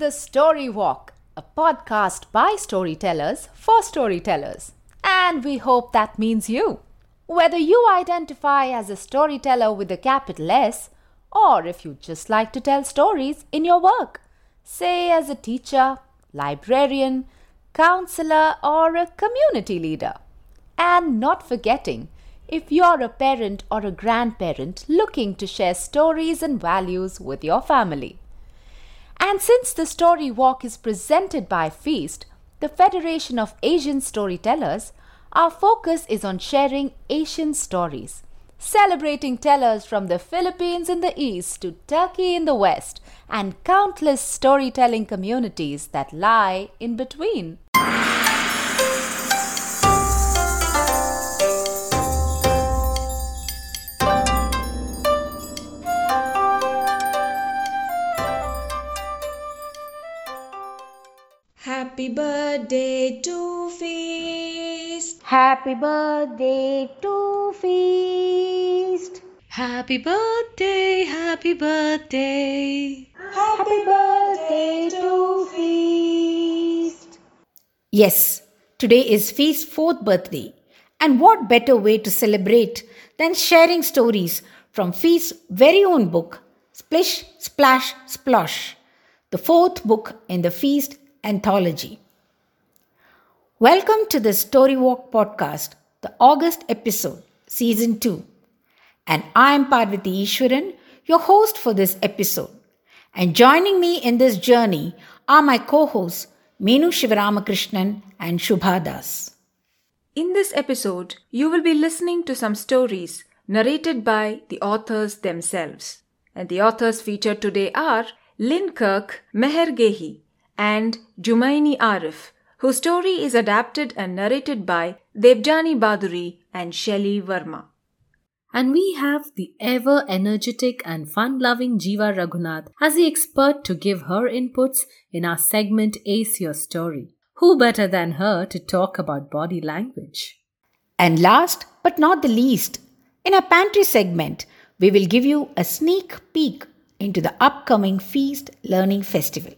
The Story Walk, a podcast by storytellers for storytellers. And we hope that means you. Whether you identify as a storyteller with a capital S, or if you just like to tell stories in your work, say as a teacher, librarian, counselor, or a community leader. And not forgetting, if you're a parent or a grandparent looking to share stories and values with your family. And since the Story Walk is presented by Feast, the Federation of Asian Storytellers, our focus is on sharing Asian stories, celebrating tellers from the Philippines in the east to Turkey in the west, and countless storytelling communities that lie in between. Happy birthday to Feast. Happy birthday to Feast. Happy birthday, happy birthday. Happy birthday to Feast. Yes, today is Feast's fourth birthday. And what better way to celebrate than sharing stories from Feast's very own book, Splish, Splash, Splosh, the fourth book in the Feast anthology. Welcome to the Story Walk podcast, the August episode, season 2. And I am Parvati Ishwaran, your host for this episode. And joining me in this journey are my co hosts Meenu Shivaramakrishnan and Shubha Das. In this episode, you will be listening to some stories narrated by the authors themselves. And the authors featured today are Lynn Kirk, Meher Gehi, and Jumaini Arif, whose story is adapted and narrated by Debjani Bhaduri and Shelly Verma. And we have the ever energetic and fun loving Jeeva Raghunath as the expert to give her inputs in our segment Ace Your Story. Who better than her to talk about body language? And last but not the least, in our pantry segment, we will give you a sneak peek into the upcoming Feast Learning Festival.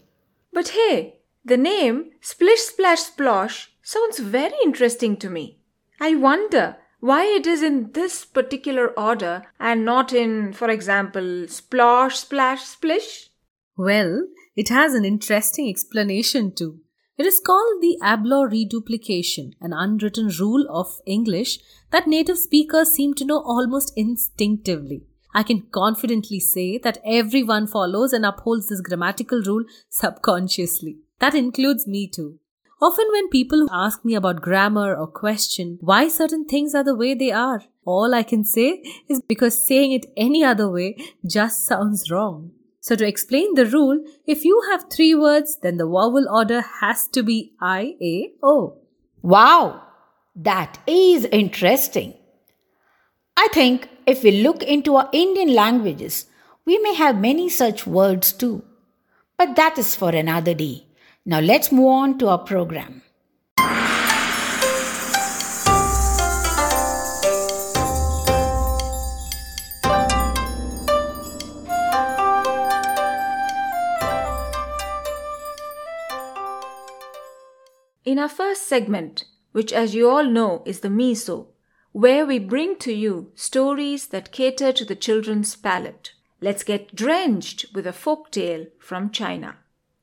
But hey, the name Splish Splash Splosh sounds very interesting to me. I wonder why it is in this particular order and not in, for example, Splosh Splash Splish? Well, it has an interesting explanation too. It is called the ablaut reduplication, an unwritten rule of English that native speakers seem to know almost instinctively. I can confidently say that everyone follows and upholds this grammatical rule subconsciously. That includes me too. Often, when people ask me about grammar or question why certain things are the way they are, all I can say is because saying it any other way just sounds wrong. So, to explain the rule, if you have three words, then the vowel order has to be I, A, O. Wow, that is interesting. I think if we look into our Indian languages, we may have many such words too. But that is for another day. Now let's move on to our program. In our first segment, which as you all know is the miso, where we bring to you stories that cater to the children's palate. Let's get drenched with a folk tale from China.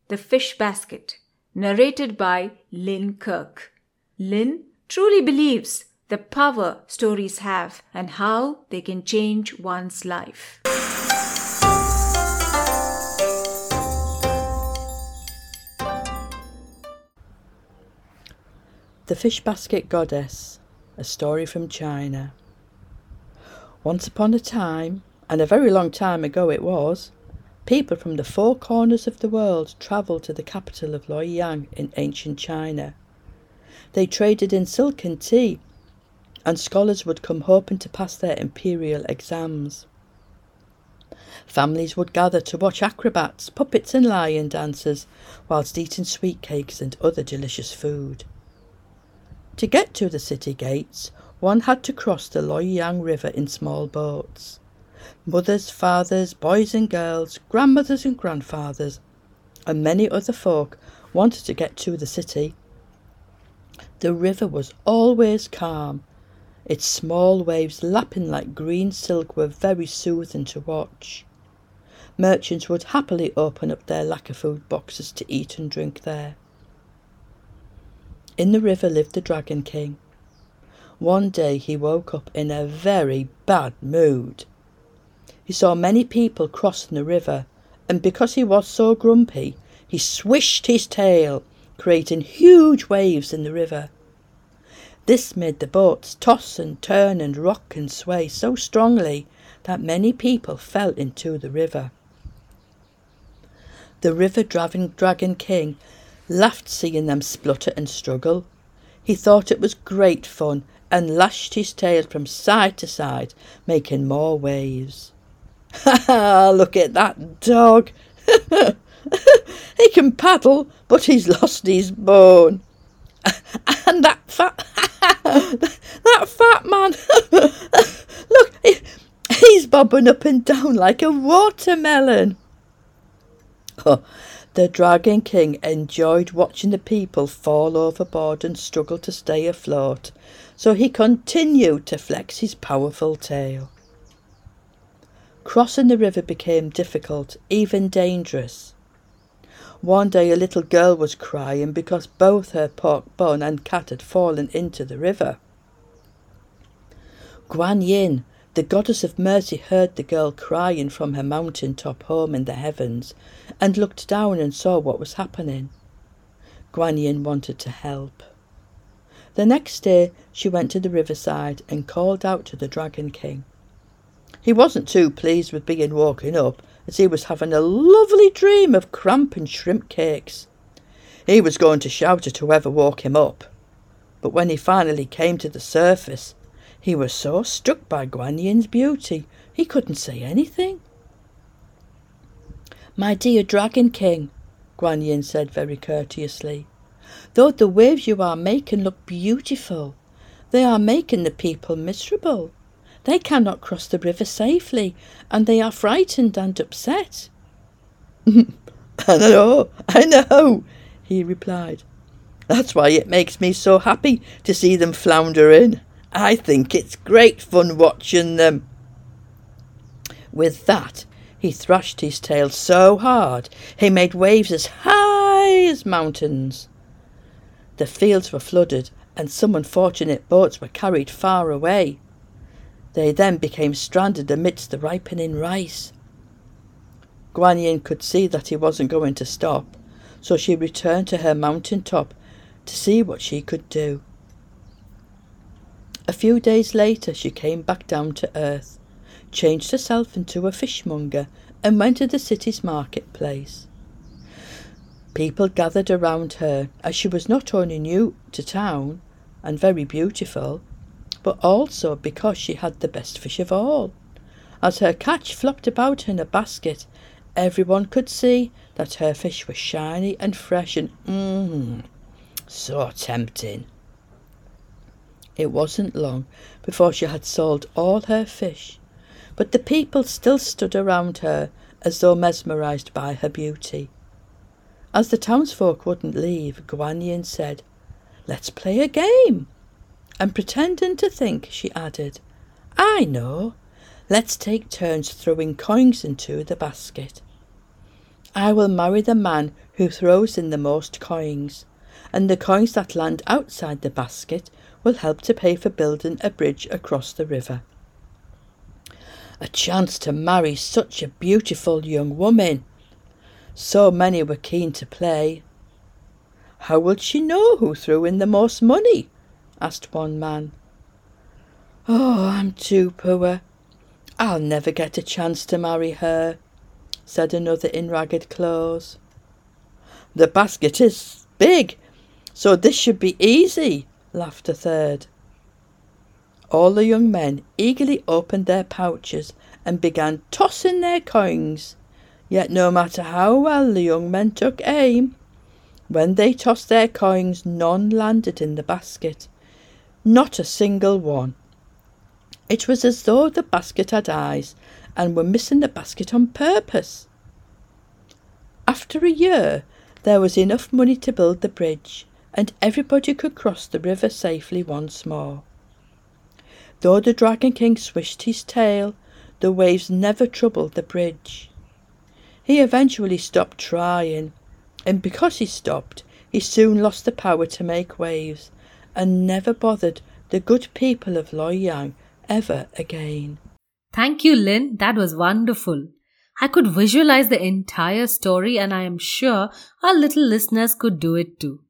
The Fish Basket, narrated by Lynn Kirk. Lynn truly believes the power stories have and how they can change one's life. The Fish Basket Goddess, a story from China. Once upon a time, and a very long time ago it was, people from the four corners of the world travelled to the capital of Luoyang in ancient China. They traded in silk and tea, and scholars would come hoping to pass their imperial exams. Families would gather to watch acrobats, puppets, and lion dancers, whilst eating sweet cakes and other delicious food. To get to the city gates, one had to cross the Luoyang River in small boats. Mothers, fathers, boys and girls, grandmothers and grandfathers, and many other folk wanted to get to the city. The river was always calm. Its small waves lapping like green silk were very soothing to watch. Merchants would happily open up their lacquer food boxes to eat and drink there. In the river lived the Dragon King. One day he woke up in a very bad mood. He saw many people crossing the river, and because he was so grumpy, he swished his tail, creating huge waves in the river. This made the boats toss and turn and rock and sway so strongly that many people fell into the river. The river dragon king laughed seeing them splutter and struggle. He thought it was great fun and lashed his tail from side to side, making more waves. Ha ha! Look at that dog! he can paddle, but he's lost his bone. And that fat, that fat man, look, he's bobbing up and down like a watermelon. Oh, the Dragon King enjoyed watching the people fall overboard and struggle to stay afloat, so he continued to flex his powerful tail. Crossing the river became difficult, even dangerous. One day a little girl was crying because both her pork bun and cat had fallen into the river. Guan Yin, the goddess of mercy, heard the girl crying from her mountain top home in the heavens and looked down and saw what was happening. Guan Yin wanted to help. The next day she went to the riverside and called out to the Dragon King. He wasn't too pleased with being woken up, as he was having a lovely dream of cramp and shrimp cakes. He was going to shout at whoever woke him up. But when he finally came to the surface, he was so struck by Guan Yin's beauty he couldn't say anything. My dear Dragon King, Guan Yin said very courteously, though the waves you are making look beautiful, they are making the people miserable. They cannot cross the river safely, and they are frightened and upset. I know, I know, he replied. That's why it makes me so happy to see them flounder in. I think it's great fun watching them. With that, he thrashed his tail so hard he made waves as high as mountains. The fields were flooded, and some unfortunate boats were carried far away. They then became stranded amidst the ripening rice. Guan Yin could see that he wasn't going to stop, so she returned to her mountain top to see what she could do. A few days later she came back down to earth, changed herself into a fishmonger, and went to the city's marketplace. People gathered around her as she was not only new to town and very beautiful, but also because she had the best fish of all. As her catch flopped about in a basket, everyone could see that her fish was shiny and fresh and mmm, so tempting. It wasn't long before she had sold all her fish, but the people still stood around her as though mesmerized by her beauty. As the townsfolk wouldn't leave, Guan Yin said, Let's play a game and pretending to think, she added, I know. Let's take turns throwing coins into the basket. I will marry the man who throws in the most coins, and the coins that land outside the basket will help to pay for building a bridge across the river. A chance to marry such a beautiful young woman. So many were keen to play. How will she know who threw in the most money? asked one man. Oh, I'm too poor. I'll never get a chance to marry her, said another in ragged clothes. The basket is big, so this should be easy, laughed a third. All the young men eagerly opened their pouches and began tossing their coins. Yet no matter how well the young men took aim, when they tossed their coins, none landed in the basket. Not a single one. It was as though the basket had eyes and were missing the basket on purpose. After a year, there was enough money to build the bridge, and everybody could cross the river safely once more. Though the Dragon King swished his tail, the waves never troubled the bridge. He eventually stopped trying, and because he stopped, he soon lost the power to make waves and never bothered the good people of Luoyang ever again. Thank you, Lynn. That was wonderful. I could visualize the entire story, and I am sure our little listeners could do it too.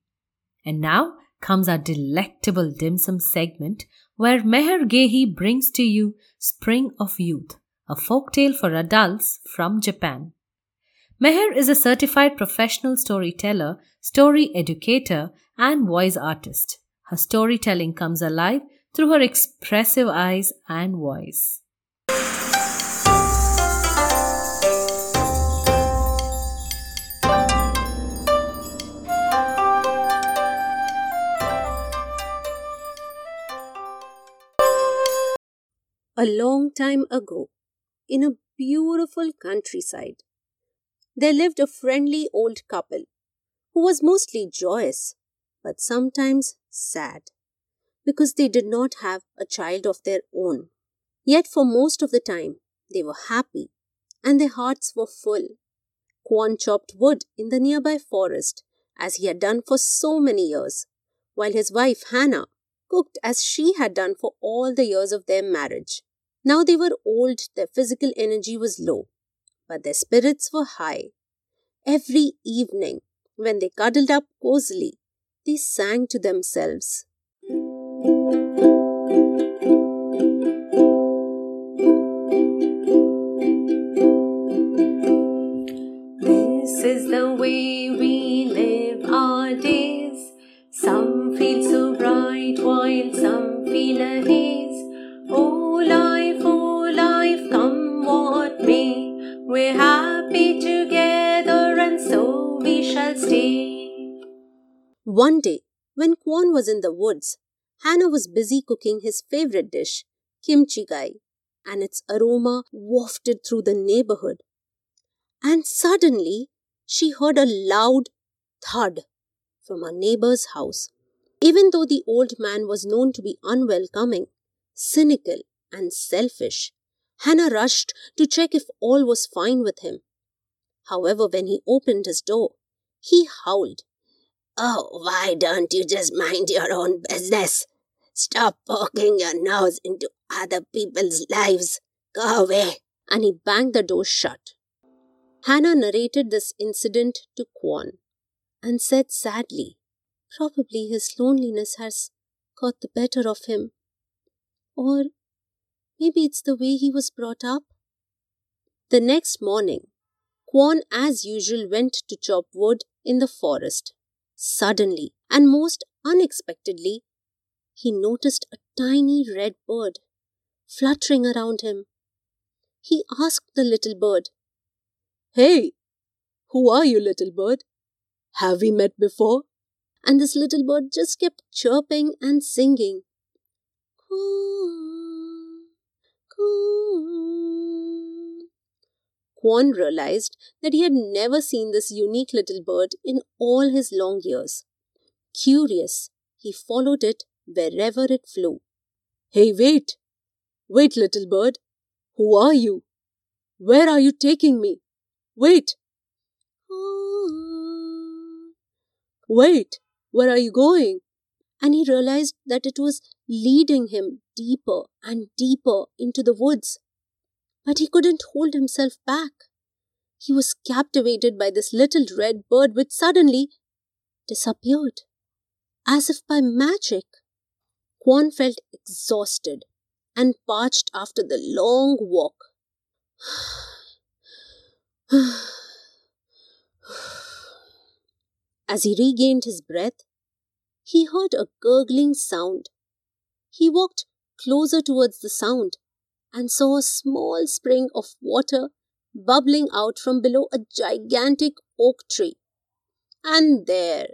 And now comes our delectable dim sum segment where Meher Gehi brings to you Spring of Youth, a folk tale for adults from Japan. Meher is a certified professional storyteller, story educator, and voice artist. Her storytelling comes alive through her expressive eyes and voice. A long time ago, in a beautiful countryside, there lived a friendly old couple who was mostly joyous but sometimes sad because they did not have a child of their own. Yet for most of the time, they were happy and their hearts were full. Kwon chopped wood in the nearby forest as he had done for so many years, while his wife Hannah cooked as she had done for all the years of their marriage. Now they were old, their physical energy was low, but their spirits were high. Every evening, when they cuddled up cozily, they sang to themselves. This is the way we live our days. Some feel so bright while some feel a haze. Oh life, oh life, come what may. We're happy together and so we shall stay. One day, when Kwon was in the woods, Hannah was busy cooking his favorite dish, kimchi jjigae, and its aroma wafted through the neighborhood. And suddenly, she heard a loud thud from her neighbor's house. Even though the old man was known to be unwelcoming, cynical, and selfish, Hannah rushed to check if all was fine with him. However, when he opened his door, he howled, Oh, why don't you just mind your own business? Stop poking your nose into other people's lives. Go away. And he banged the door shut. Hannah narrated this incident to Kwon and said sadly, Probably his loneliness has got the better of him. Or maybe it's the way he was brought up. The next morning, Kwon, as usual, went to chop wood in the forest. Suddenly, and most unexpectedly, he noticed a tiny red bird fluttering around him. He asked the little bird, Hey, who are you, little bird? Have we met before? And this little bird just kept chirping and singing. Kwon, Kwon. Kwon realized that he had never seen this unique little bird in all his long years. Curious, he followed it wherever it flew. Hey, wait! Wait, little bird! Who are you? Where are you taking me? Wait! Ah! Wait! Where are you going? And he realized that it was leading him deeper and deeper into the woods. But he couldn't hold himself back. He was captivated by this little red bird which suddenly disappeared, as if by magic. Kwon felt exhausted and parched after the long walk. As he regained his breath, he heard a gurgling sound. He walked closer towards the sound and saw a small spring of water bubbling out from below a gigantic oak tree. And there,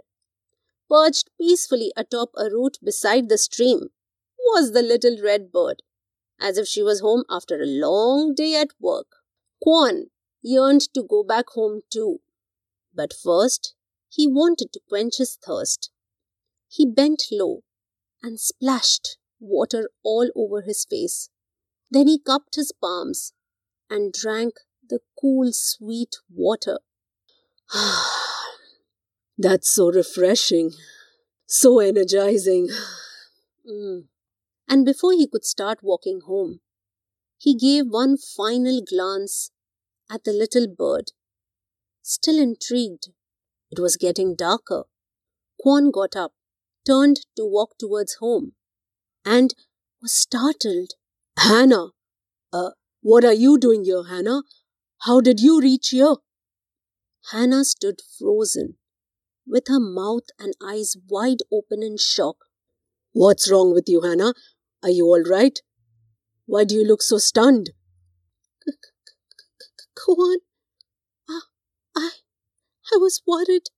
perched peacefully atop a root beside the stream, was the little red bird, as if she was home after a long day at work. Kwon yearned to go back home too. But first, he wanted to quench his thirst. He bent low and splashed water all over his face. Then he cupped his palms and drank the cool, sweet water. That's so refreshing, so energizing. Mm. And before he could start walking home, he gave one final glance at the little bird. Still intrigued, it was getting darker. Kwon got up, turned to walk towards home, and was startled. Hannah! Uh, what are you doing here, Hannah? How did you reach here? Hannah stood frozen, with her mouth and eyes wide open in shock. What's wrong with you, Hannah? Are you all right? Why do you look so stunned? Kwon, I, I, I was worried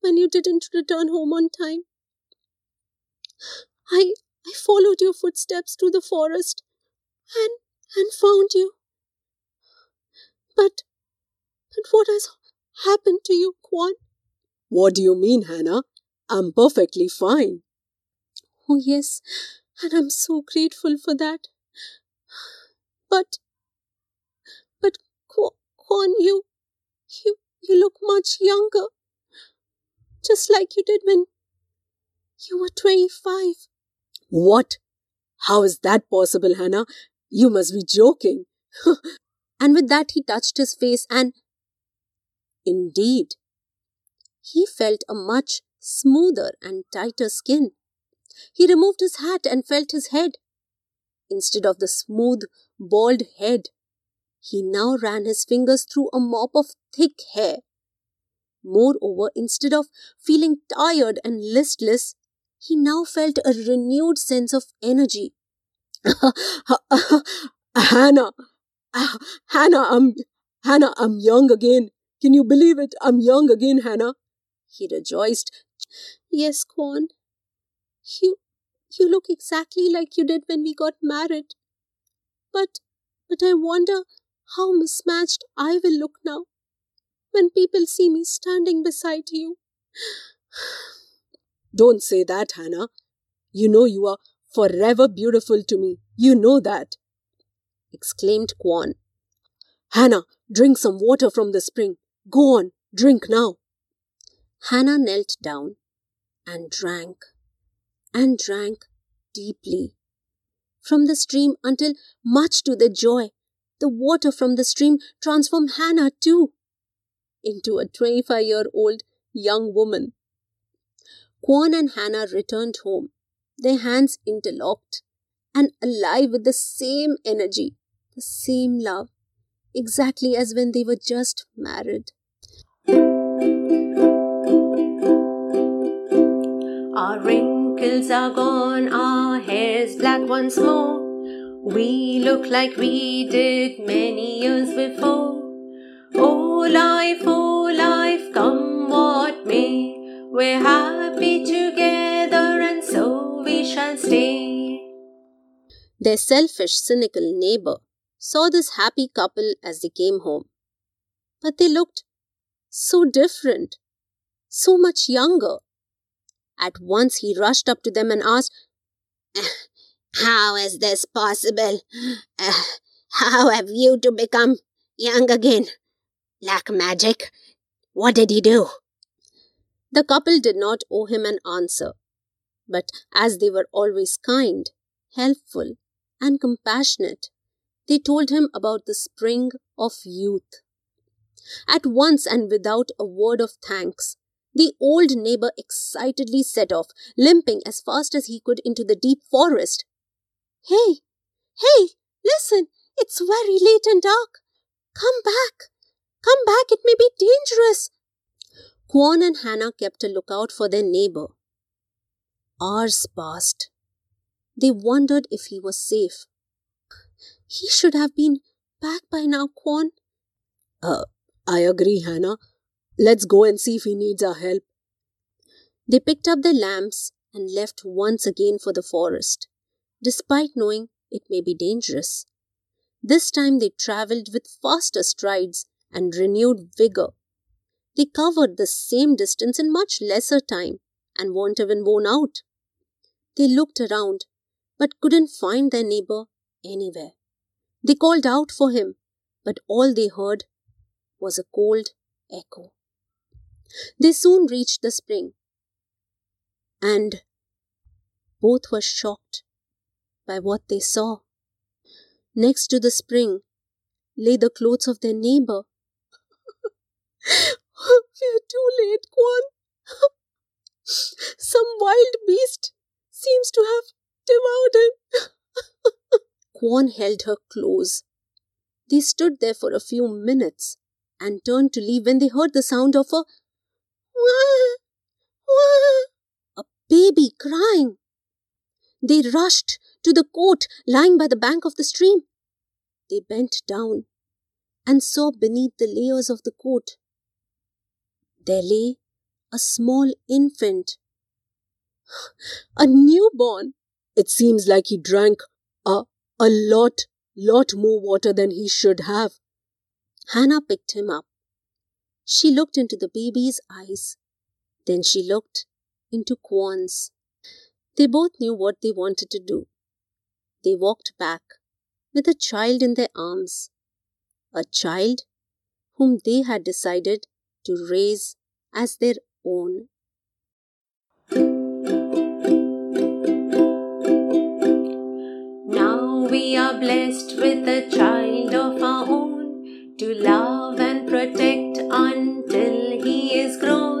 when you didn't return home on time. I, I followed your footsteps through the forest and, and found you. But, but what has happened to you, Kwon? What do you mean, Hannah? I'm perfectly fine. Oh, yes, and I'm so grateful for that. But, but, Kwon, you, you, you look much younger. Just like you did when you were 25. What? How is that possible, Hannah? You must be joking. and with that, he touched his face and. Indeed, he felt a much smoother and tighter skin. He removed his hat and felt his head. Instead of the smooth, bald head, he now ran his fingers through a mop of thick hair. Moreover, instead of feeling tired and listless, he now felt a renewed sense of energy. Hannah, Hannah, I'm, Hannah, I'm young again. Can you believe it? I'm young again, Hannah. He rejoiced. Yes, Kwon. You, you look exactly like you did when we got married. But, but I wonder how mismatched I will look now when people see me standing beside you. Don't say that, Hannah. You know you are forever beautiful to me. You know that. exclaimed Kwon. Hannah, drink some water from the spring. Go on, drink now. Hannah knelt down and drank and drank deeply from the stream until, much to their joy, the water from the stream transformed Hannah too into a 25 year old young woman. Kwon and Hannah returned home, their hands interlocked and alive with the same energy, the same love, exactly as when they were just married. Our wrinkles are gone, our hair's black once more. We look like we did many years before. Oh, life, oh, life, come what may. We're happy together, and so we shall stay. Their selfish, cynical neighbor saw this happy couple as they came home. But they looked so different, so much younger. At once he rushed up to them and asked, How is this possible? Uh, how have you to become young again? Like magic? What did he do? The couple did not owe him an answer, but as they were always kind, helpful, and compassionate, they told him about the spring of youth. At once and without a word of thanks, the old neighbor excitedly set off, limping as fast as he could into the deep forest. Hey, hey, listen, it's very late and dark. Come back, come back, it may be dangerous. Kwon and Hannah kept a lookout for their neighbor. Hours passed. They wondered if he was safe. He should have been back by now, Kwon. Uh, I agree, Hannah. Let's go and see if he needs our help. They picked up their lamps and left once again for the forest, despite knowing it may be dangerous. This time they travelled with faster strides and renewed vigour. They covered the same distance in much lesser time and weren't even worn out. They looked around but couldn't find their neighbor anywhere. They called out for him, but all they heard was a cold echo. They soon reached the spring, and both were shocked by what they saw. Next to the spring lay the clothes of their neighbor. We're too late, Kwon. Some wild beast seems to have devoured him. Kwon held her close. They stood there for a few minutes and turned to leave when they heard the sound of a wah, wah, a baby crying. They rushed to the coat lying by the bank of the stream. They bent down and saw beneath the layers of the coat. There lay a small infant, a newborn. It seems like he drank a, a lot, lot more water than he should have. Hannah picked him up. She looked into the baby's eyes. Then she looked into Kwon's. They both knew what they wanted to do. They walked back with a child in their arms, a child whom they had decided to raise as their own. Now we are blessed with a child of our own to love and protect until he is grown.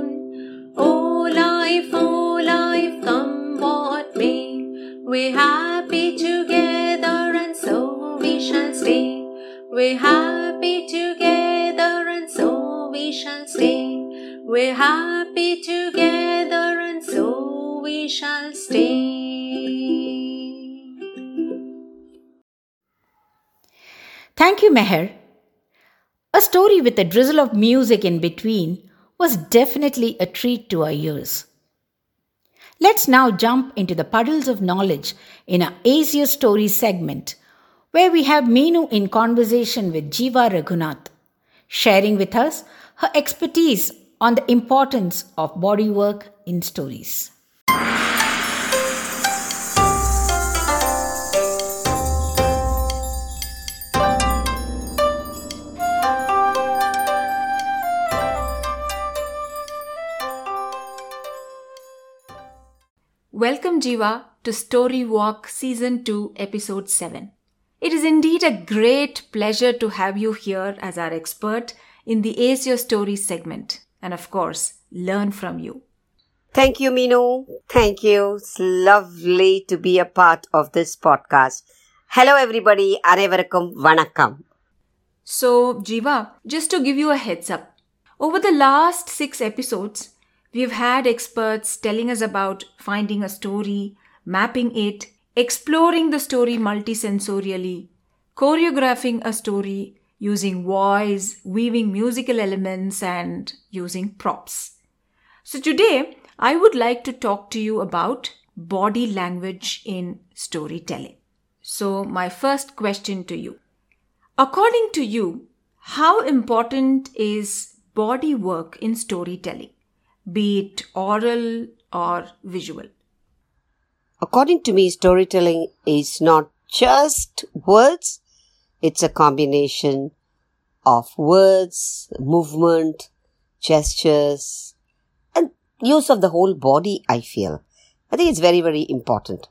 Meher. A story with a drizzle of music in between was definitely a treat to our ears. Let's now jump into the puddles of knowledge in our Ace Your Story segment, where we have Meenu in conversation with Jeeva Raghunath, sharing with us her expertise on the importance of bodywork in stories. welcome Jeeva to Story Walk Season 2, Episode 7. It is indeed a great pleasure to have you here as our expert in the Ace Your Story segment and, of course, learn from you. Thank you, Meenu. Thank you. It's lovely to be a part of this podcast. Hello, everybody. Anaivarukkum Vanakkam. So, Jeeva, just to give you a heads up, over the last six episodes, we've had experts telling us about finding a story, mapping it, exploring the story multisensorially, choreographing a story using voice, weaving musical elements, and using props. So, today I would like to talk to you about body language in storytelling. So, my first question to you According to you, how important is body work in storytelling, be it oral or visual? According to me, storytelling is not just words, it's a combination of words, movement, gestures, and use of the whole body, I feel. I think it's very, very important.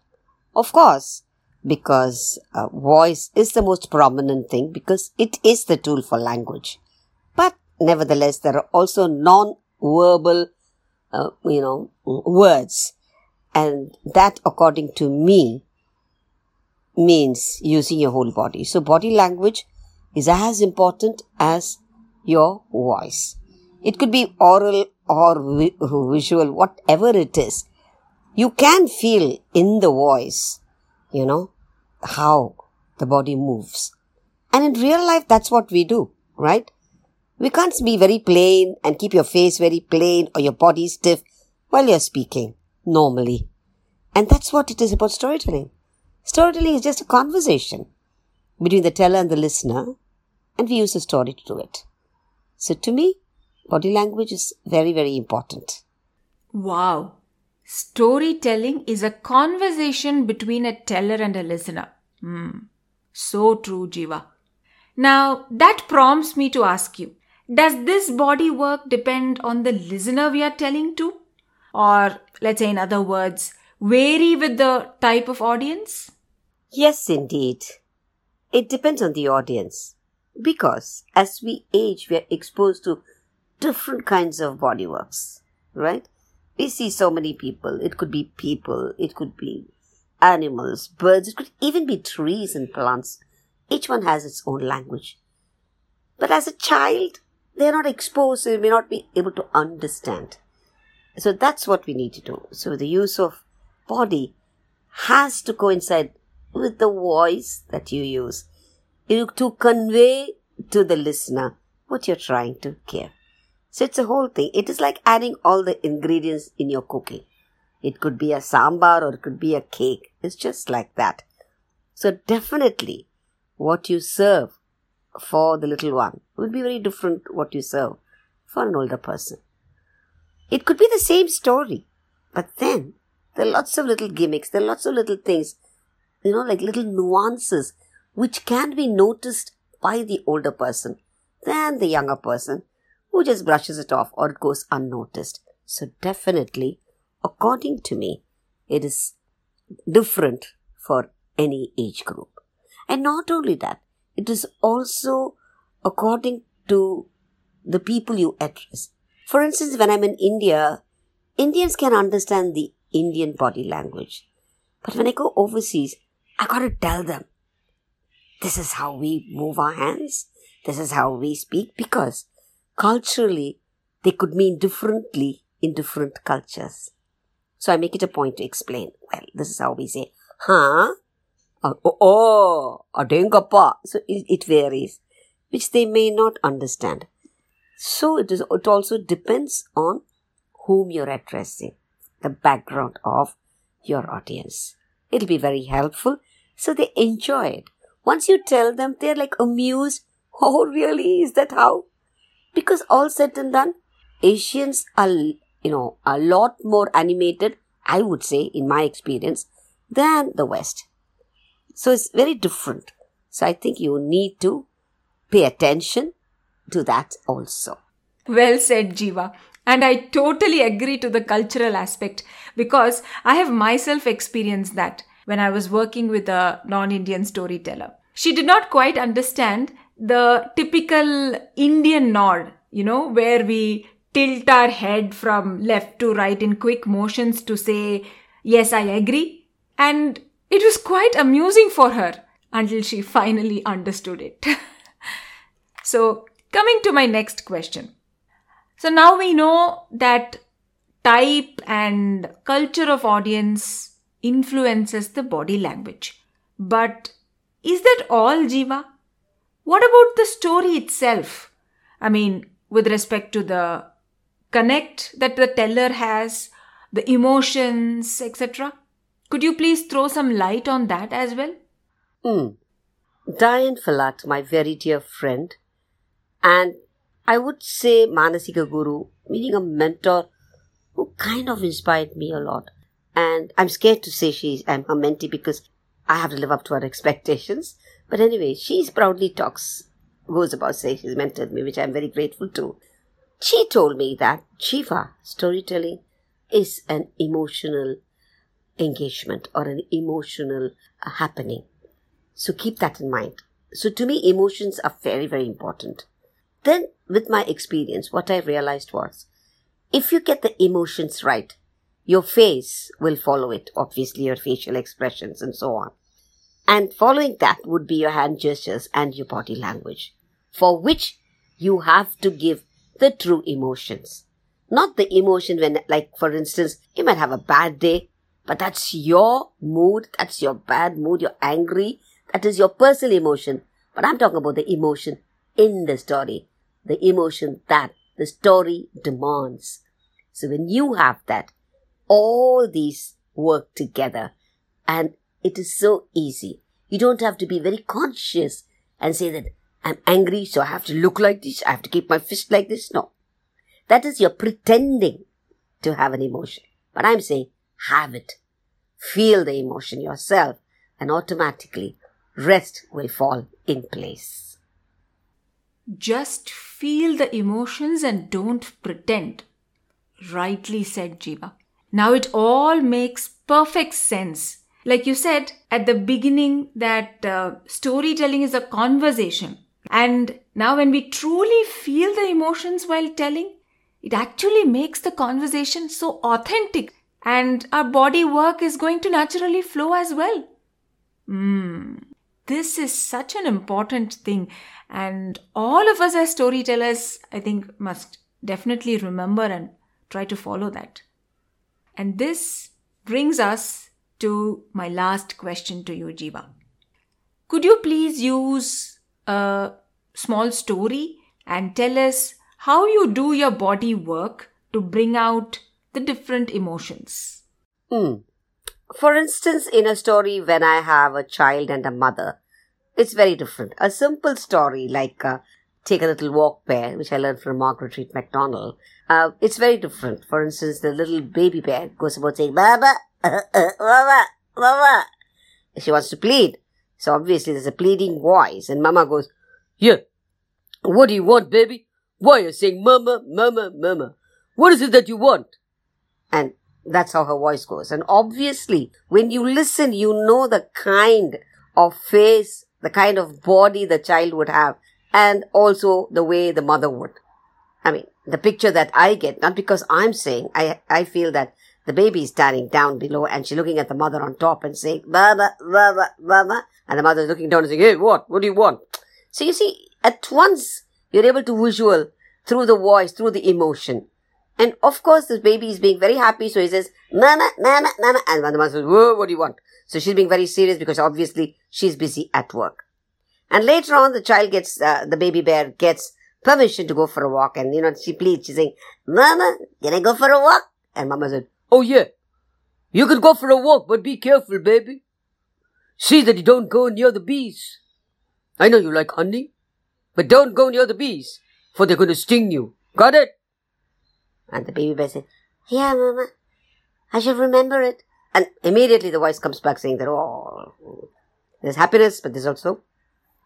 Of course, because uh, voice is the most prominent thing because it is the tool for language. But nevertheless, there are also non-verbal, uh, you know, words. And that, according to me, means using your whole body. So body language is as important as your voice. It could be oral or vi- visual, whatever it is. You can feel in the voice, you know, how the body moves. And in real life, that's what we do, right? We can't be very plain and keep your face very plain or your body stiff while you're speaking normally. And that's what it is about storytelling. Storytelling is just a conversation between the teller and the listener, and we use a story to do it. So to me, Body language is very, very important. Wow. Storytelling is a conversation between a teller and a listener. Hmm. So true, Jeeva. Now, that prompts me to ask you Does this body work depend on the listener we are telling to? Or, let's say, in other words, vary with the type of audience? Yes, indeed. It depends on the audience. Because as we age, we are exposed to different kinds of body works, right? We see so many people. It could be people, it could be animals, birds, it could even be trees and plants. Each one has its own language. But as a child, they're not exposed, so they may not be able to understand. So that's what we need to do. So the use of body has to coincide with the voice that you use to convey to the listener what you're trying to give. So it's a whole thing. It is like adding all the ingredients in your cooking. It could be a sambar or it could be a cake. It's just like that. So definitely what you serve for the little one will be very different what you serve for an older person. It could be the same story, but then there are lots of little gimmicks, there are lots of little things, you know, like little nuances which can be noticed by the older person than the younger person who just brushes it off or it goes unnoticed. So, definitely, according to me, it is different for any age group. And not only that, it is also according to the people you address. For instance, when I'm in India, Indians can understand the Indian body language. But when I go overseas, I gotta tell them this is how we move our hands, this is how we speak, because culturally they could mean differently in different cultures. So I make it a point to explain. Well, this is how we say, huh? Or, oh, oh adengappa. So it, it varies, which they may not understand. So it is. It also depends on whom you're addressing, the background of your audience. It'll be very helpful, so they enjoy it. Once you tell them, they're like amused. Oh, really? Is that how? Because all said and done, Asians are, you know, a lot more animated, I would say, in my experience, than the West. So it's very different. So I think you need to pay attention to that also. Well said, Jeeva. And I totally agree to the cultural aspect because I have myself experienced that when I was working with a non Indian storyteller. She did not quite understand the typical Indian nod, you know, where we tilt our head from left to right in quick motions to say, Yes, I agree. And it was quite amusing for her until she finally understood it. so, coming to my next question. So, now we know that type and culture of audience influences the body language. But is that all, Jeeva? What about the story itself? I mean, with respect to the connect that the teller has, the emotions, etc. Could you please throw some light on that as well? Hmm. Diane Ferlatte, my very dear friend, and I would say Manasika Guru, meaning a mentor who kind of inspired me a lot. And I'm scared to say she's I'm her mentee because I have to live up to her expectations. But anyway, she proudly talks, goes about saying she's mentored me, which I'm very grateful to. She told me that Jeeva storytelling is an emotional engagement or an emotional uh, happening. So keep that in mind. So to me, emotions are very, very important. Then, with my experience, what I realized was if you get the emotions right, your face will follow it, obviously, your facial expressions and so on. And following that would be your hand gestures and your body language, for which you have to give the true emotions. Not the emotion when, like, for instance, you might have a bad day but that's your mood, that's your bad mood, you're angry, that is your personal emotion. But I'm talking about the emotion in the story, the emotion that the story demands. So when you have that, all these work together and it is so easy. You don't have to be very conscious and say that I'm angry, so I have to look like this, I have to keep my fist like this. No. That is, you're pretending to have an emotion. But I'm saying, have it. Feel the emotion yourself, and automatically rest will fall in place. Just feel the emotions and don't pretend. Rightly said, Jeeva. Now it all makes perfect sense. Like you said at the beginning, that uh, storytelling is a conversation. And now, when we truly feel the emotions while telling, it actually makes the conversation so authentic and our body work is going to naturally flow as well. Hmm. This is such an important thing, and all of us as storytellers, I think, must definitely remember and try to follow that. And this brings us to my last question to you, Jeeva. Could you please use a small story and tell us how you do your body work to bring out the different emotions? Hmm. For instance, in a story when I have a child and a mother, it's very different. A simple story like uh, Take a Little Walk Bear, which I learned from Margaret Read MacDonald, uh, it's very different. For instance, the little baby bear goes about saying, Mama, uh, uh, Mama, Mama. She wants to plead. So obviously there's a pleading voice and Mama goes, Yeah, what do you want, baby? Why are you saying Mama, Mama, Mama? What is it that you want? And that's how her voice goes. And obviously, when you listen, you know the kind of face, the kind of body the child would have, and also the way the mother would. I mean, the picture that I get, not because I'm saying, I, I feel that the baby is standing down below and she's looking at the mother on top and saying, Mama, Mama, Mama. And the mother's looking down and saying, Hey, what? What do you want? So you see, at once, you're able to visual through the voice, through the emotion. And of course, this baby is being very happy, so he says, Mama, Mama, Mama. And mother says, Whoa, what do you want? So she's being very serious because obviously she's busy at work. And later on, the child gets, uh, the baby bear gets permission to go for a walk. And, you know, she pleads, she's saying, Mama, can I go for a walk? And Mama said, Oh yeah, you can go for a walk, but be careful, baby. See that you don't go near the bees. I know you like honey, but don't go near the bees, for they're going to sting you. Got it? And the baby bear said, Yeah, Mama, I shall remember it. And immediately the voice comes back saying that, oh, there's happiness, but there's also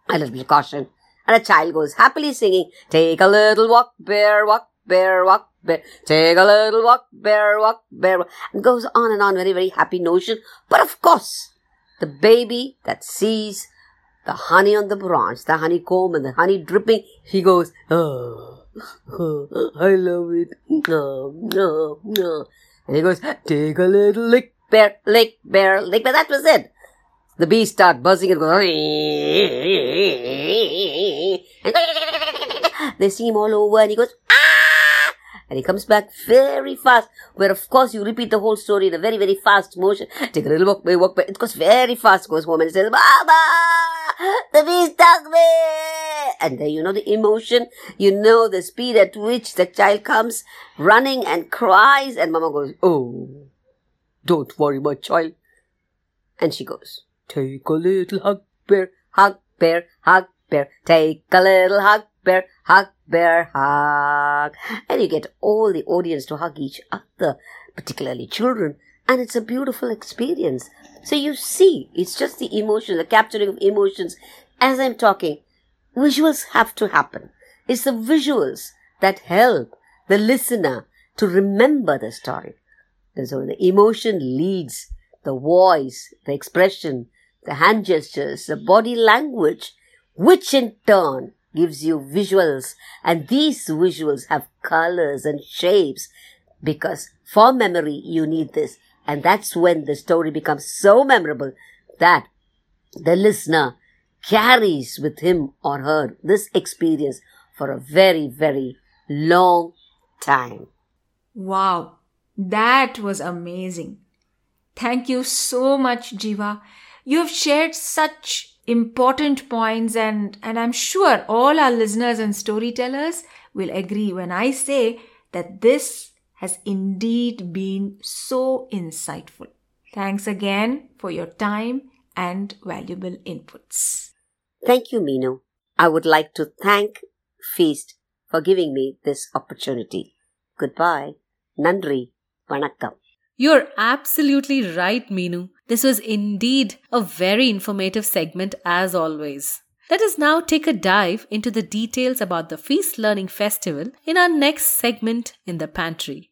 a little bit of caution. And a child goes happily singing, Take a little walk, bear, walk, bear, walk, bear. Take a little walk, bear, walk, bear. walk, And goes on and on, very, very happy notion. But of course, the baby that sees the honey on the branch, the honeycomb and the honey dripping, he goes, oh I love it. No, no, no. And he goes, take a little lick, bear, lick, bear, lick bear. That was it. The bees start buzzing and go, they see him all over and he goes, ah! And he comes back very fast, where of course you repeat the whole story in a very, very fast motion. Take a little walk, way, walk, it goes very fast, goes home and says, Mama! The bee stung me! And then you know the emotion, you know the speed at which the child comes running and cries, and Mama goes, Oh, don't worry, my child. And she goes, Take a little hug, bear, hug, bear, hug, bear. Take a little hug, bear, hug, bear, hug. And you get all the audience to hug each other, particularly children. And it's a beautiful experience. So you see, it's just the emotion, the capturing of emotions. As I'm talking, visuals have to happen. It's the visuals that help the listener to remember the story. And so the emotion leads the voice, the expression, the hand gestures, the body language, which in turn gives you visuals. And these visuals have colors and shapes because for memory you need this. And that's when the story becomes so memorable that the listener carries with him or her this experience for a very, very long time. Wow, that was amazing. Thank you so much, Jeeva. You have shared such important points and, and I'm sure all our listeners and storytellers will agree when I say that this has indeed been so insightful. Thanks again for your time and valuable inputs. Thank you, Meenu. I would like to thank Feast for giving me this opportunity. Goodbye. Nandri. Vanakkam. You're absolutely right, Meenu. This was indeed a very informative segment as always. Let us now take a dive into the details about the Feast Learning Festival in our next segment in the pantry.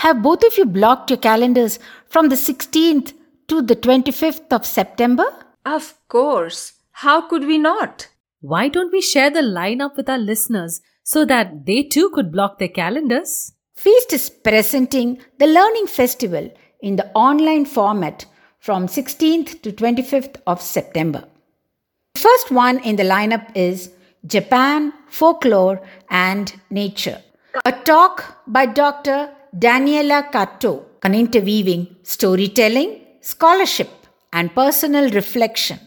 Have both of you blocked your calendars from the 16th to the 25th of September? Of course. How could we not? Why don't we share the lineup with our listeners so that they too could block their calendars? Feast is presenting the Learning Festival in the online format from 16th to 25th of September. The first one in the lineup is Japan, Folklore and Nature. A talk by Dr. Daniela Kato on interweaving storytelling, scholarship, and personal reflection,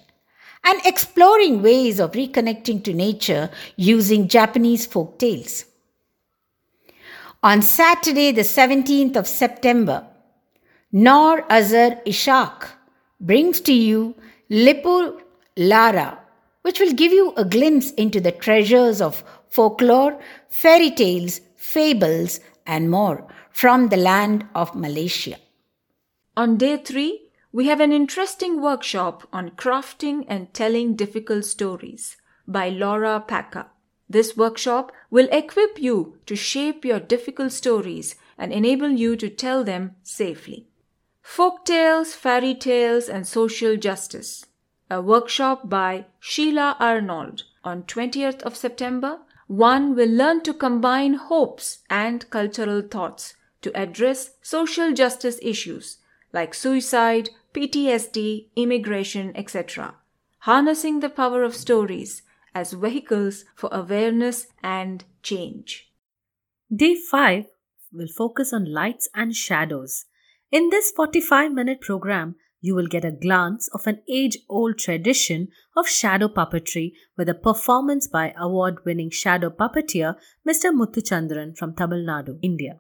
and exploring ways of reconnecting to nature using Japanese folk tales. On Saturday, the 17th of September, Nor Azhar Ishak brings to you Lipu Lara, which will give you a glimpse into the treasures of folklore, fairy tales, fables, and more from the land of Malaysia. On day three, we have an interesting workshop on crafting and telling difficult stories by Laura Packer. This workshop will equip you to shape your difficult stories and enable you to tell them safely. Folk tales, fairy tales, and social justice. A workshop by Sheila Arnold on 20th of September one will learn to combine hopes and cultural thoughts to address social justice issues like suicide, PTSD, immigration, etc., harnessing the power of stories as vehicles for awareness and change. Day 5 will focus on lights and shadows. In this 45 minute program, you will get a glance of an age old tradition of shadow puppetry with a performance by award winning shadow puppeteer Mr. Muthuchandran from Tamil Nadu, India.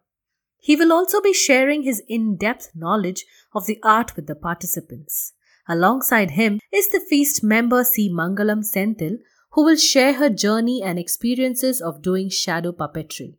He will also be sharing his in depth knowledge of the art with the participants. Alongside him is the feast member C. Mangalam Senthil, who will share her journey and experiences of doing shadow puppetry.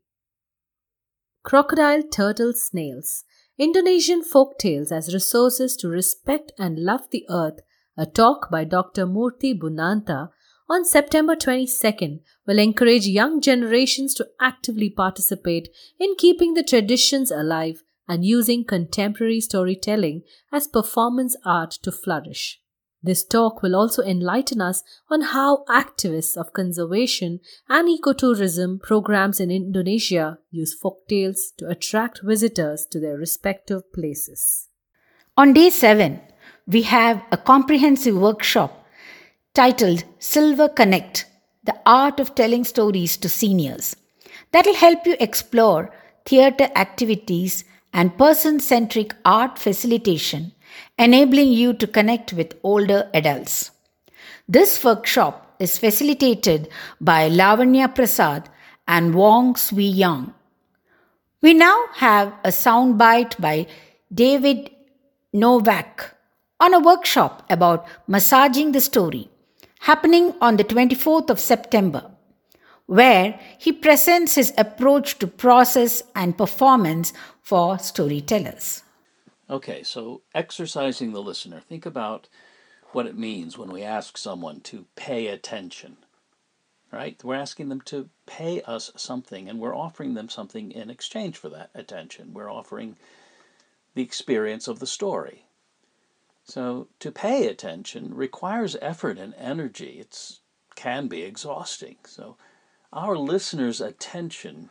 Crocodile, turtle, snails. Indonesian folk tales as resources to respect and love the earth, a talk by Dr. Murti Bunanta on September 22nd will encourage young generations to actively participate in keeping the traditions alive and using contemporary storytelling as performance art to flourish. This talk will also enlighten us on how activists of conservation and ecotourism programs in Indonesia use folktales to attract visitors to their respective places. On day 7, we have a comprehensive workshop titled Silver Connect The Art of Telling Stories to Seniors that will help you explore theatre activities and person centric art facilitation enabling you to connect with older adults. This workshop is facilitated by Lavanya Prasad and Wong Sui Yang. We now have a soundbite by David Novak on a workshop about massaging the story happening on the 24th of September, where he presents his approach to process and performance for storytellers. Okay, so exercising the listener. Think about what it means when we ask someone to pay attention. Right? We're asking them to pay us something, and we're offering them something in exchange for that attention. We're offering the experience of the story. So to pay attention requires effort and energy. It can be exhausting. So our listeners' attention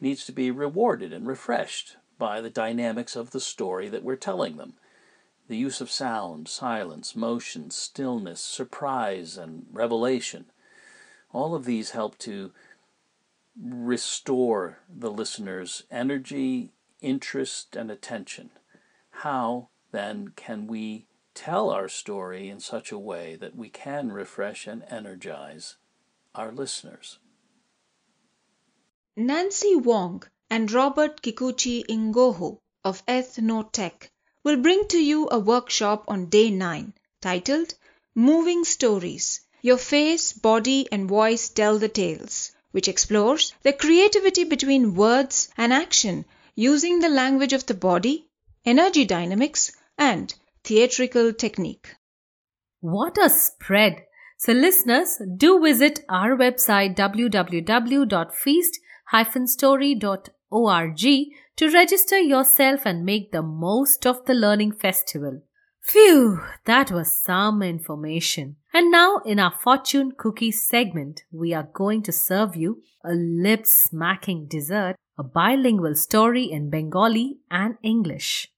needs to be rewarded and refreshed by the dynamics of the story that we're telling them. The use of sound, silence, motion, stillness, surprise, and revelation. All of these help to restore the listener's energy, interest, and attention. How, then, can we tell our story in such a way that we can refresh and energize our listeners? Nancy Wang and Robert Kikuchi Yngojo of Eth-Noh-Tec will bring to you a workshop on day 9 titled Moving Stories Your Face, Body and Voice Tell the Tales, which explores the creativity between words and action using the language of the body, energy dynamics, and theatrical technique. What a spread! So, listeners, do visit our website www.feast-story.org to register yourself and make the most of the learning festival. Phew, that was some information. And now, in our fortune cookie segment, we are going to serve you a lip smacking dessert, a bilingual story in Bengali and English.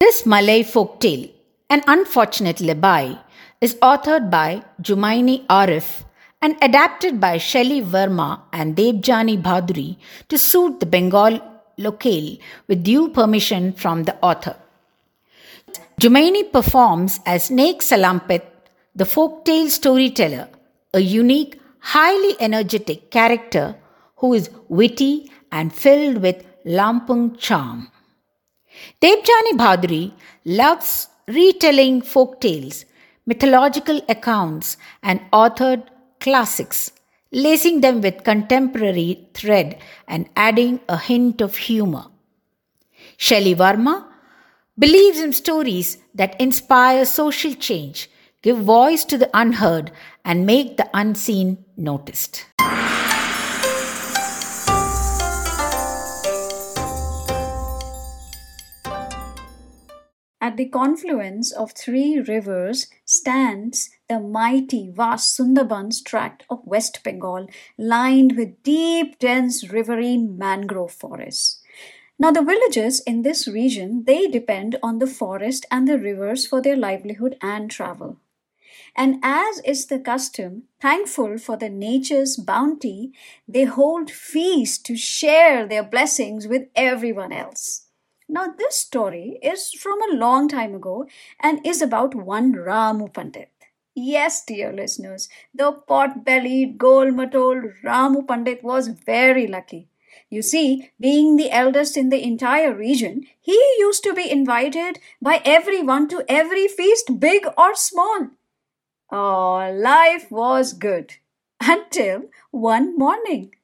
This Malay folk tale, An Unfortunate Labai, is authored by Jumaini Arif and adapted by Shelly Verma and Debjani Bhaduri to suit the Bengal locale with due permission from the author. Jumaini performs as Nek Salampet, the folktale storyteller, a unique, highly energetic character who is witty and filled with kampung charm. Debjani Bhaduri loves retelling folk tales, mythological accounts, and authored classics, lacing them with contemporary thread and adding a hint of humor. Shelley Varma believes in stories that inspire social change, give voice to the unheard, and make the unseen noticed. At the confluence of three rivers stands the mighty vast Sundarbans tract of West Bengal, lined with deep, dense riverine mangrove forests. Now, the villagers in this region they depend on the forest and the rivers for their livelihood and travel. And as is the custom, thankful for the nature's bounty, they hold feasts to share their blessings with everyone else. Now, this story is from a long time ago and is about one Ramu Pandit. Yes, dear listeners, the pot bellied, gold matol Ramu Pandit was very lucky. You see, being the eldest in the entire region, he used to be invited by everyone to every feast, big or small. Oh, life was good until one morning.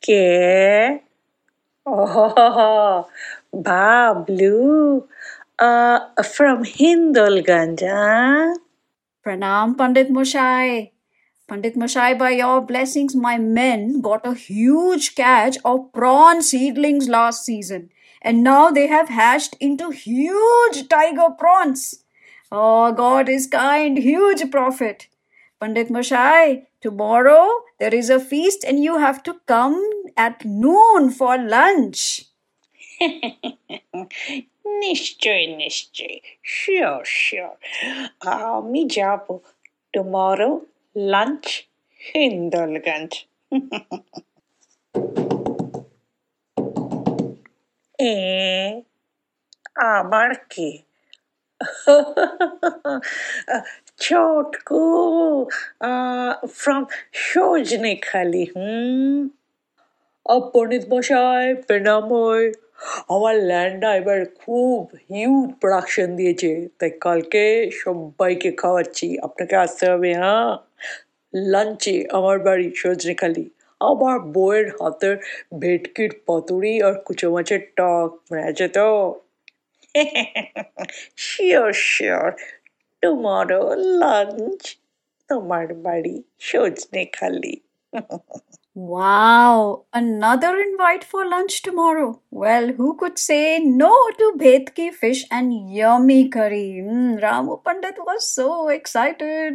K Oh, Bablu uh, from Hindulganj. Huh? Pranam, Pandit Moshai. Pandit Moshai, by your blessings, my men got a huge catch of prawn seedlings last season. And now they have hatched into huge tiger prawns. Oh, God is kind, huge profit. Pandit Moshai, tomorrow there is a feast and you have to come at noon for lunch. নিশ্চয় নিশ্চয় sure sure আমি যাব tomorrow lunch হিন্দলগঞ্জ এ আবার কি Chotku uh, from Shojnekhali. হুম পণ্ডিত মশাই পেনাময় আমার lambda এবার খুব হিউজ প্রোডাকশন দিয়েছে তাই কালকে সবাইকে খাওয়াচ্ছি আপনাকে আসতে হবে হ্যাঁ লাঞ্চে আমার বাড়ি সজনেখালি আমার বউয়ের হাতের ভেটকির পাতুরি আর কুচো মাছের টক মনে আছে তো শিওর শিওর tomorrow lunch তোমার বাড়ি সজনে খালি Wow, another invite for lunch tomorrow. Well, who could say no to Bhetki fish and yummy curry? Mm, Ramu Pandit was so excited.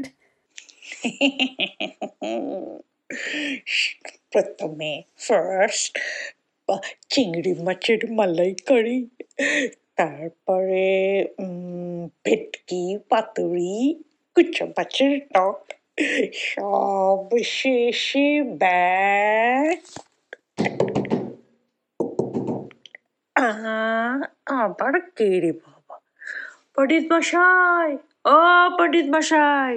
প্রথমে ফার্স্ট চিংড়ি মাছের মালাই কারি তারপরে ভেটকি পাতুরি কুচপাচের টক সব শেষে ব্যাগ আহা, আবার কে রে বাবা পণ্ডিত মশাই ও পণ্ডিত মশাই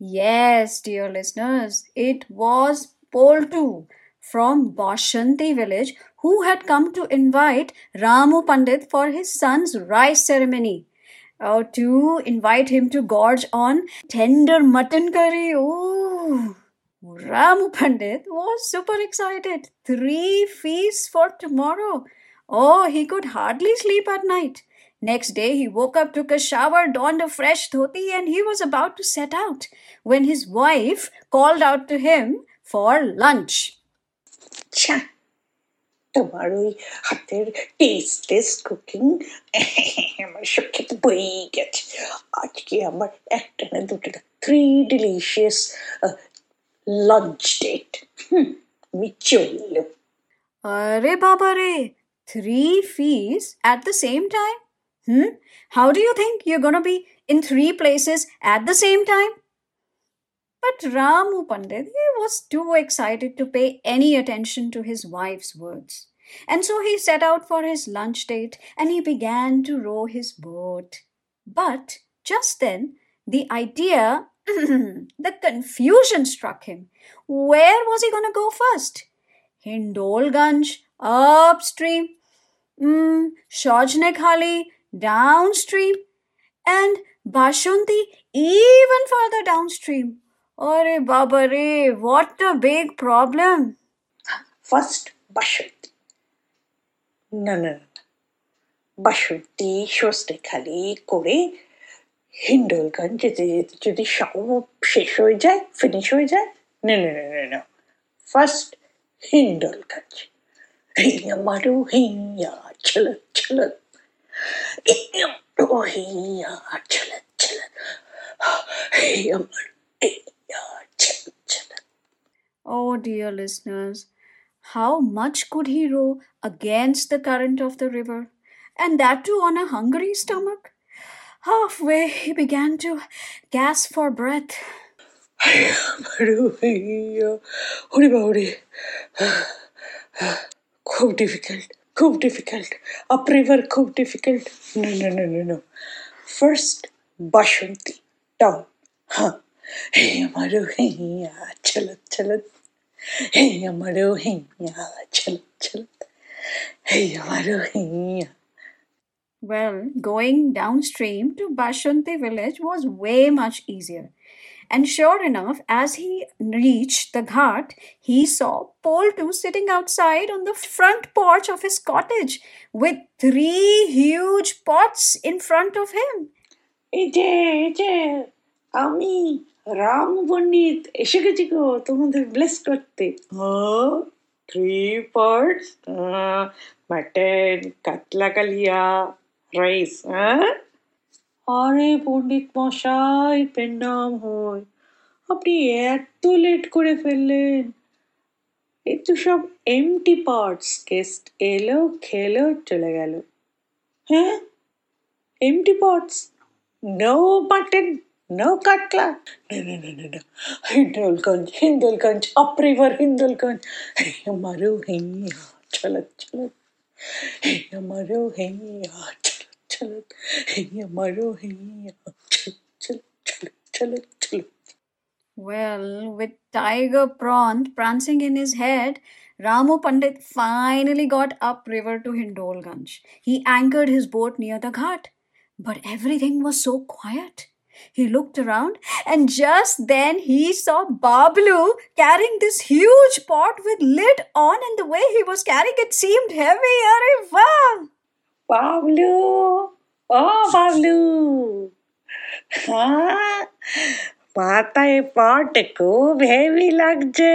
Yes, dear listeners, it was Poltu from Bashanti village who had come to invite Ramu Pandit for his son's rice ceremony. Oh, to invite him to gorge on tender mutton curry. Oh, Ramu Pandit was super excited. Three feasts for tomorrow. Oh, he could hardly sleep at night. Next day, he woke up, took a shower, donned a fresh dhoti, and he was about to set out when his wife called out to him for lunch. ছ্যা, তোমার ওই হাতের tasteless cooking আমার সব খেতে বই গেছে আজকে আমার একটা না দুটো না থ্রি ডিলিশিয়াস লাঞ্চ ডেট হুম আমি চললাম Arre Baba Re, three feasts at the same time? Hmm? How do you think you're gonna be in three places at the same time? but Ramu Pandit, was too excited to pay any attention to his wife's words. And so he set out for his lunch date and he began to row his boat. But just then, the idea, the confusion struck him. Where was he gonna go first? Hindolganj upstream, mm, downstream, and Bashunti even further downstream. अरे बाबा रे what a big problem first Bashut. No, no, no. বাসুটি স্বস্তিখালি করে হিন্ডলগঞ্জ যেতে যেতে যদি সব শেষ হয়ে যায় ফিনিশ হয়ে যায় নে না নে না ফার্স্ট হিন্ডলগঞ্জ হিয়া মারু হিয়া ছল ছল হিয়া ছল ছল হিয়া মারু dear listeners, how much could he row against the current of the river, and that too on a hungry stomach? Halfway, he began to gasp for breath. खूब डिफिकल्ट खूब डिफिकल्ट अप रिवर खूब difficult no no no no no first Basanti down हाँ हे मारो हे चलत चलत Hey, Amarohinha, chalo, chalo. Hey, Amarohinha. Well, going downstream to Bashunti village was way much easier. And sure enough, as he reached the ghat, he saw Poltu sitting outside on the front porch of his cottage with three huge pots in front of him. Ije, Ije, আমি রাম পণ্ডিত এসে গেছি গো তোমাদের bless করতে। Three parts mutton কাতলা কালিয়া rice হ্যাঁ? আরে পণ্ডিত মশাই পেন্নাম হয়। আপনি এত লেট করে ফেললেন। এই তো সব এমটি পার্টস গেস্ট এলো খেলো চলে গেল। হ্যাঁ? Empty parts No mutton, No Katla. No, no, no, no, no. Hindulganj, Hindulganj, up river Hindulganj. Yamaru hinya, chalat, chalat. hey Yamaru hinya, chalat, chalat. Yamaru hinya, chalat, chalat, chalat, chalat, chalat. Well, with Tiger Pront prancing in his head, Ramu Pandit finally got upriver to Hindolganj. He anchored his boat near the ghat, but everything was so quiet. He looked around and just then he saw Bablu carrying this huge pot with lid on and the way he was carrying it seemed heavy. Arre! Bablu! Oh, Bablu! હા માતાએ pot ખૂબ heavy લાગશે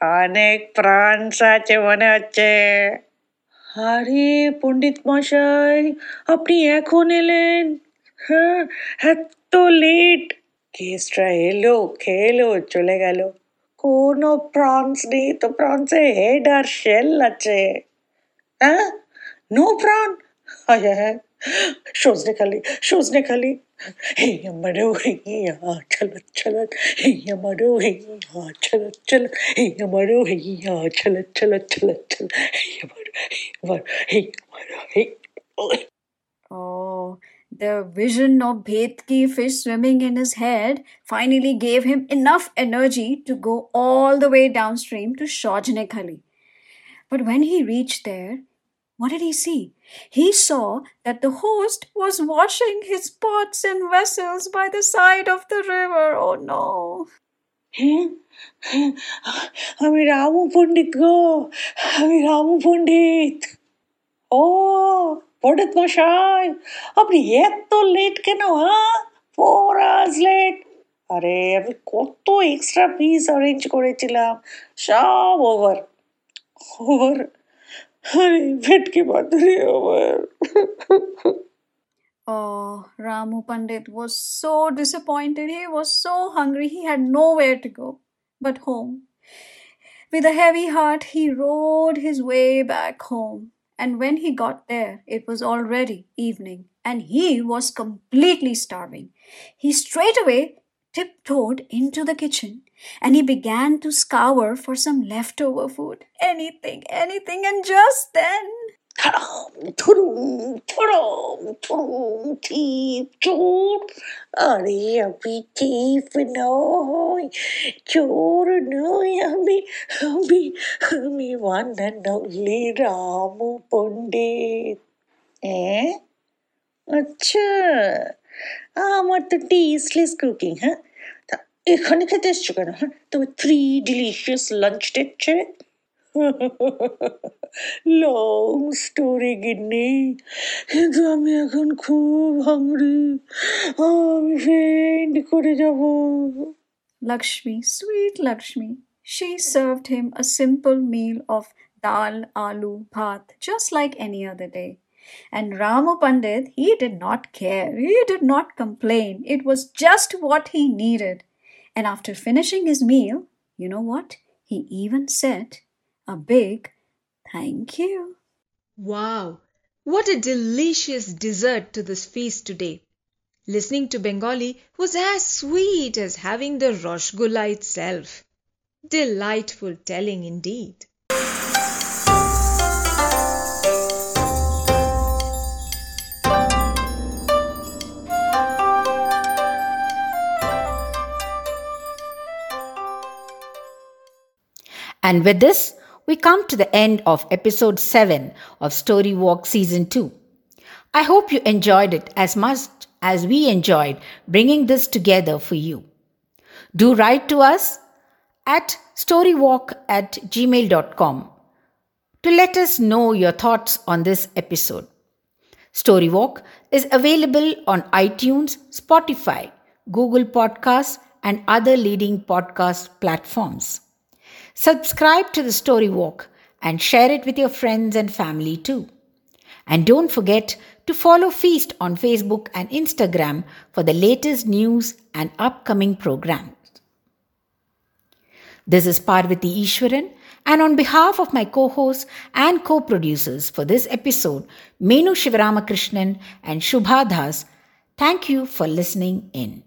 અનેક પ્રાણ સાચવવાના છે અરે Pandit મહાશય apni આંખોને લઈને এলেন হ্যাঁ এত লেট গেস্টরা এলো খেলো চলে গেল কোনো প্রনস নেই তো প্রনসে হেড আর শেল আছে হ্যাঁ নো প্রাণ হ্যাঁ সজনে খালি সজনে খালি Yamaro, ya, chalat, chalat, Yamaro, ya, chalat, chalat, Yamaro, ya, chalat, chalat, chalat, chalat, Yamaro, Yamaro, Yamaro, Oh, the vision of Bhetki fish swimming in his head finally gave him enough energy to go all the way downstream to Shojnekhali. But when he reached there, what did he see? He saw that the host was washing his pots and vessels by the side of the river. Oh no! আমি রামু পণ্ডিত গো আমি রামু পণ্ডিত ও পণ্ডিত মশাই আপনি এত late কেন হ্যাঁ four hours late আরে আমি কত এক্সট্রা পিস অরেঞ্জ করেছিলাম সব ওভার ওভার আরে ভেটকি বাঁধরে over Oh, Ramu Pandit was so disappointed. He was so hungry. He had nowhere to go but home. With a heavy heart, he rode his way back home. And when he got there, it was already evening, and he was completely starving. He straightway tiptoed into the kitchen and he began to scour for some leftover food. Anything, anything, and just then. থুরুম থুরুম থুরুম chip চোর আরে আমি chip নই চোর নই আমি আমি আমি one and only Ramu Pandit হ্যাঁ আচ্ছা আমার তো টেস্টলেস কুকিং হ্যাঁ তা এখানে খেতে এসছো কেন হ্যাঁ তবে থ্রি ডিলিশিয়াস লাঞ্চ ডেট ছেড়ে লং স্টোরি গিন্নি কিন্তু আমি এখন খুব হাংরি আমি ফেন্ড করে যাব Lakshmi, sweet Lakshmi, she served him a simple meal of dal, aloo, bhat, just like any other day. And Ramu Pandit, he did not care. He did not complain. It was just what he needed. And after finishing his meal, you know what? He even said a big thank you. Wow, what a delicious dessert to this feast today. Listening to Bengali was as sweet as having the Rosgulla itself. Delightful telling indeed. And with this, we come to the end of episode 7 of Story Walk Season 2. I hope you enjoyed it as much as we enjoyed bringing this together for you. Do write to us at storywalk at gmail.com to let us know your thoughts on this episode. Storywalk is available on iTunes, Spotify, Google Podcasts, and other leading podcast platforms. Subscribe to the Story Walk and share it with your friends and family too. And don't forget to follow Feast on Facebook and Instagram for the latest news and upcoming programs. This is Parvati Ishwaran, and on behalf of my co hosts and co producers for this episode, Meenu Shivaramakrishnan and Shubha Das, thank you for listening in.